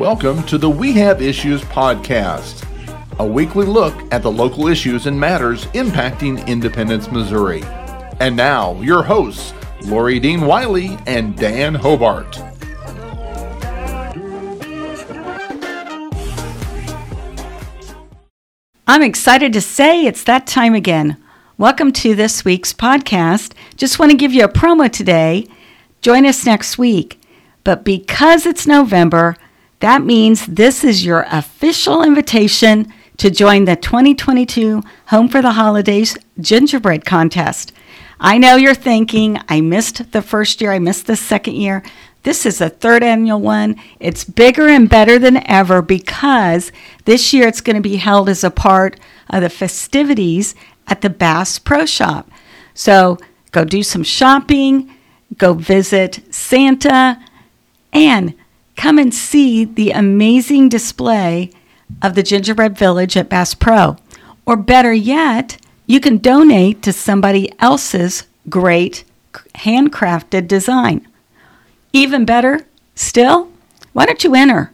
Welcome to the We Have Issues podcast, a weekly look at the local issues and matters impacting Independence, Missouri. And now, your hosts, Laurie Dean Wiley and Dan Hobart. I'm excited to say it's that time again. Welcome to this week's podcast. Just want to give you a promo today. Join us next week. But because it's November, that means this is your official invitation to join the 2022 Home for the Holidays Gingerbread Contest. I know you're thinking, I missed the first year, I missed the second year. This is the third annual one. It's bigger and better than ever because this year it's going to be held as a part of the festivities at the Bass Pro Shop. So go do some shopping, go visit Santa, and come and see the amazing display of the Gingerbread Village at Bass Pro. Or better yet, you can donate to somebody else's great handcrafted design. Even better still, why don't you enter?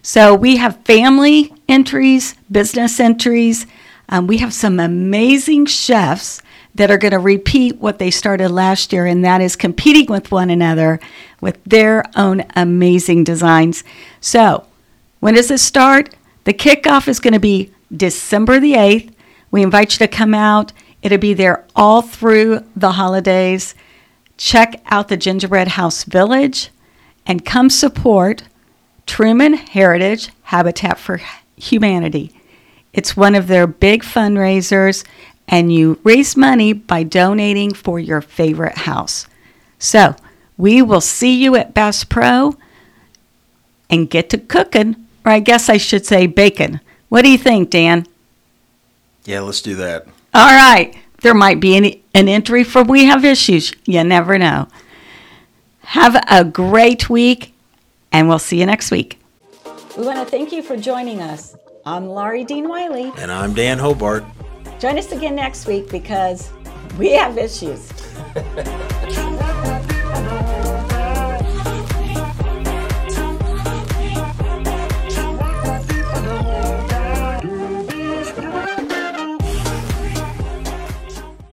So we have family entries, business entries. Um, we have some amazing chefs that are going to repeat what they started last year, and that is competing with one another with their own amazing designs. So, when does this start? The kickoff is going to be December the 8th. We invite you to come out. It'll be there all through the holidays. Check out the Gingerbread House Village and come support Truman Heritage Habitat for Humanity. It's one of their big fundraisers, and you raise money by donating for your favorite house. So, we will see you at Bass Pro and get to cooking, or I guess I should say bacon. What do you think, Dan? Yeah, let's do that. All right. There might be an, an entry for We Have Issues. You never know. Have a great week, and we'll see you next week. We want to thank you for joining us. I'm Laurie Dean Wiley. And I'm Dan Hobart. Join us again next week because we have issues.